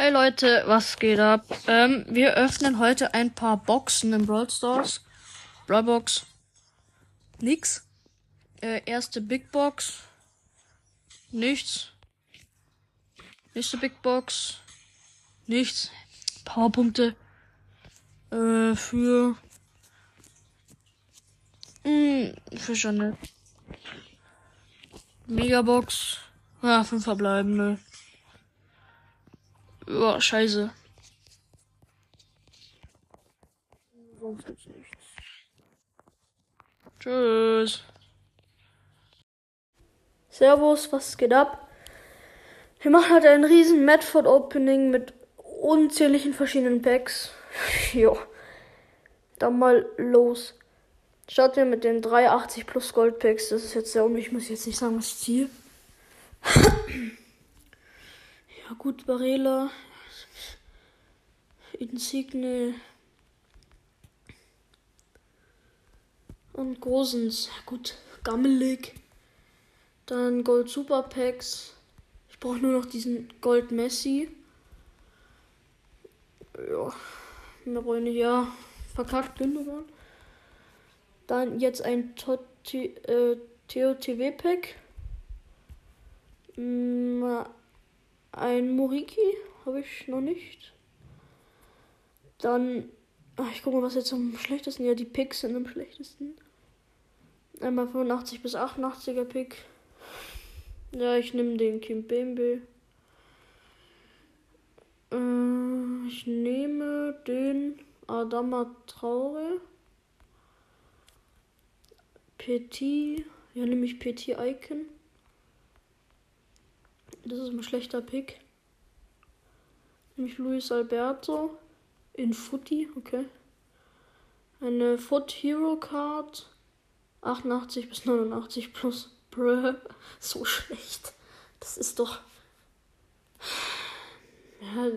Hey Leute, was geht ab? Ähm, wir öffnen heute ein paar Boxen im Brawl Stars. Brawl Box. Nix. Äh, erste Big Box. Nichts. Nächste Big Box. Nichts. Powerpunkte. Äh, für. Mh, für schon Megabox. Ah, fünf verbleibende. Ja, scheiße. Tschüss. Servus, was geht ab? Wir machen heute ein riesen Medford Opening mit unzähligen verschiedenen Packs. jo. Dann mal los. Starten wir mit den 380 plus Gold Packs. Das ist jetzt sehr unwichtig. Ich muss jetzt nicht sagen, was ich ziehe. ja, gut, Barela. Insigne. Und Gosens. Gut, gammelig. Dann Gold Super Packs. Ich brauche nur noch diesen Gold Messi. Ja, mehr brauche ich nicht. Ja, verkackt Gündogan. Dann jetzt ein äh, TOTW Pack. Ein Moriki habe ich noch nicht. Dann, ach, ich gucke mal, was jetzt am schlechtesten. Ja, die Picks sind am schlechtesten. Einmal 85 bis 88er Pick. Ja, ich nehme den Kim Bembe. Äh, ich nehme den Adama Traure. Petit. Ja, nehme ich Petit Icon. Das ist ein schlechter Pick. Nämlich Luis Alberto in Footy, okay. Eine Foot Hero Card 88 bis 89 plus. Bruh, so schlecht. Das ist doch. Ja,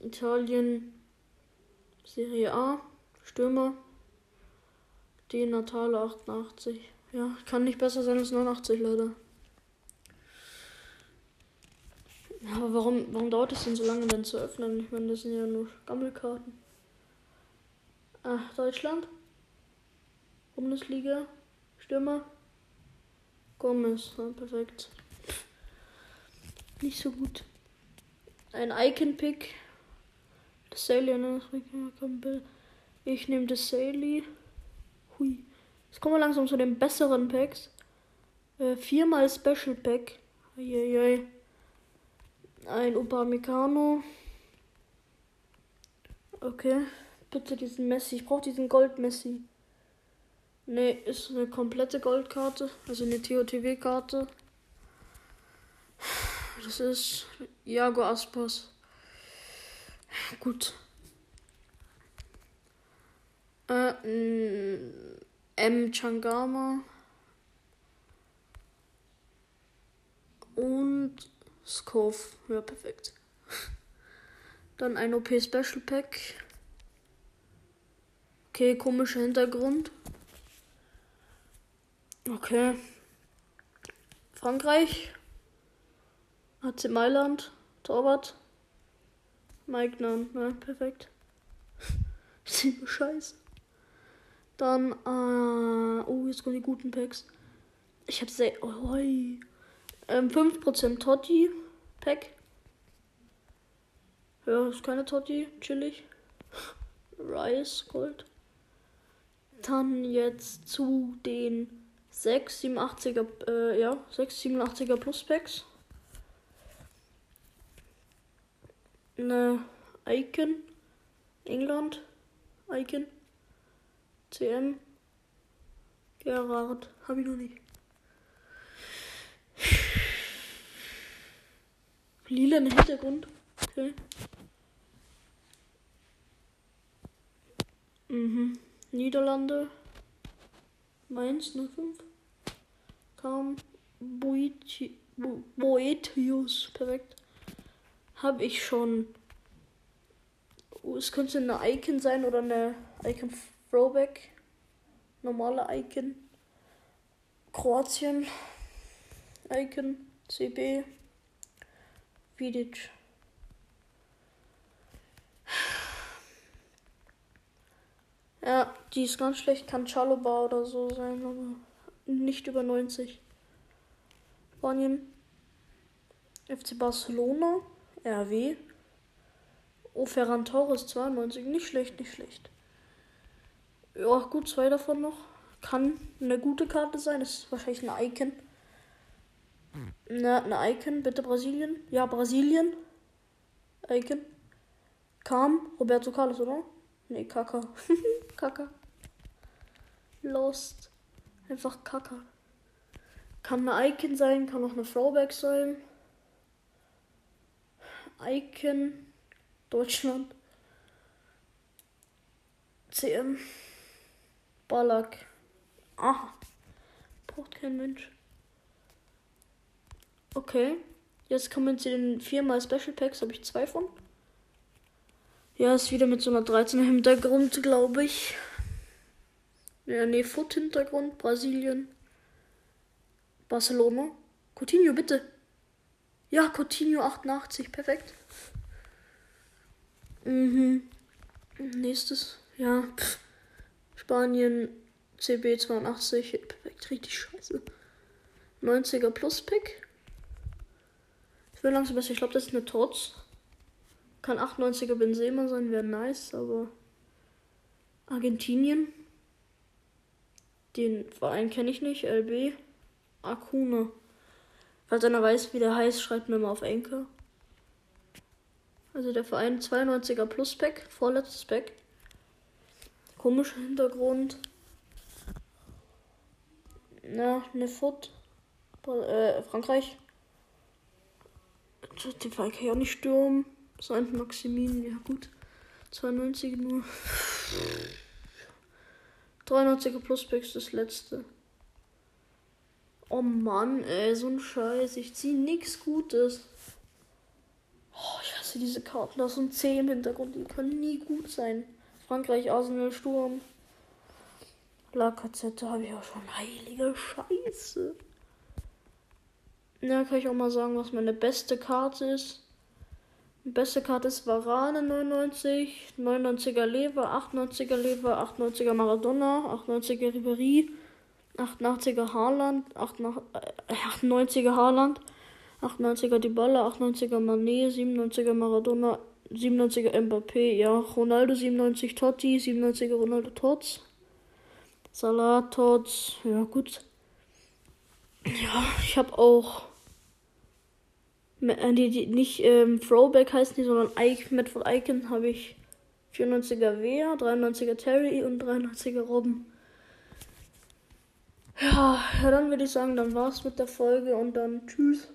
Italien Serie A Stürmer. Die Natale 88. Ja, kann nicht besser sein als 89 leider. Aber warum, warum dauert es denn so lange, denn zu öffnen? Ich meine, das sind ja nur Gammelkarten. Ah, Deutschland. Bundesliga. Stürmer. Gomez. Ja, perfekt. Nicht so gut. Ein Icon-Pick. Das Sally, ne? Ich nehme das Sally. Hui. Jetzt kommen wir langsam zu den besseren Packs. Äh, viermal Special Pack. Eieiei. Ein Upamecano. Okay. Bitte diesen Messi. Ich brauche diesen Gold-Messi. Ne, ist eine komplette Goldkarte. Also eine TOTW-Karte. Das ist Iago Aspas. Gut. Äh, M. Changama. Und Skov. Ja, perfekt. Dann ein OP Special Pack. Okay, komischer Hintergrund. Okay. Frankreich. AC Mailand. Torwart. Mike Nan. Ja, perfekt. Sieht mir scheiße. Dann, äh, oh, jetzt kommen die guten Packs. Ich habe sehr, oh, ähm, 5% Totti Pack. Ja, ist keine Totti, chillig. Rice Gold. Dann jetzt zu den 6, 87er, äh, ja, 6, 87er Plus Packs. Eine Icon. England. Icon. CM. Gerard. Hab ich noch nicht. Lila im Hintergrund. Okay. Mhm. Niederlande. Mainz 05. Kam. Boetius. Perfekt. Hab ich schon. Oh, es könnte eine Icon sein oder eine Icon Throwback. Normale Icon. Kroatien. Icon. CB. Vidic. Ja, die ist ganz schlecht. Kann Chaloba oder so sein, aber nicht über 90. Spanien. FC Barcelona. RW. Oh, Ferran Torres 92. Nicht schlecht, nicht schlecht. Ja, gut, zwei davon noch. Kann eine gute Karte sein. Das ist wahrscheinlich ein Icon. Na, eine Icon, bitte Brasilien. Ja, Brasilien. Icon. Kam Roberto Carlos, oder? Nee, Kaka. Kaka. Lost. Einfach Kaka. Kann eine Icon sein, kann auch eine Throwback sein. Icon. Deutschland. CM. Ballack. Aha. Braucht kein Mensch. Okay. Jetzt kommen zu den viermal Special Packs. Habe ich zwei von. Ja, ist wieder mit so einer 13er Hintergrund, glaube ich. Ja, nee, Foot-Hintergrund. Brasilien. Barcelona. Coutinho, bitte. Ja, Coutinho 88. Perfekt. Mhm. Nächstes. Ja. Pff. Spanien. CB 82. Perfekt. Richtig scheiße. 90er Plus Pick. Will langsam besser. Ich glaube, das ist eine Tots. Kann 98er Benzema sein, wäre nice, aber Argentinien. Den Verein kenne ich nicht. LB. Acuna. Falls einer weiß, wie der heißt, schreibt mir mal auf Enker. Also der Verein 92er Plus Pack, vorletztes Pack. Komischer Hintergrund. Na, ne Foot. Äh, Frankreich. Den Verein kann ich auch nicht stürmen. Saint Maximin, ja gut. 92 nur. 93er Pluspacks das letzte. Oh Mann, ey, so ein Scheiß. Ich zieh nichts Gutes. Oh, ich hasse diese Karten. Da ist so ein C im Hintergrund. Die können nie gut sein. Frankreich, Arsenal, Sturm. La Katzette habe ich auch schon. Heilige Scheiße. Ja, kann ich auch mal sagen, was meine beste Karte ist. Beste Karte ist Varane 99, 99er Lever, 98er Lever, 98er Maradona, 98er Ribery, 88er Haaland, 98er Haaland, 98er Dybala, 98er Mané, 97er Maradona, 97er Mbappé, ja, Ronaldo 97 Totti, 97er Ronaldo Tots, Salah Tots, ja gut. Ja, ich habe auch äh, die, die nicht ähm, Throwback heißen die, sondern Ike, Medford Icon habe ich 94er Wea, 93er Terry und 93er Robben. Ja, ja, dann würde ich sagen, dann war's mit der Folge und dann tschüss.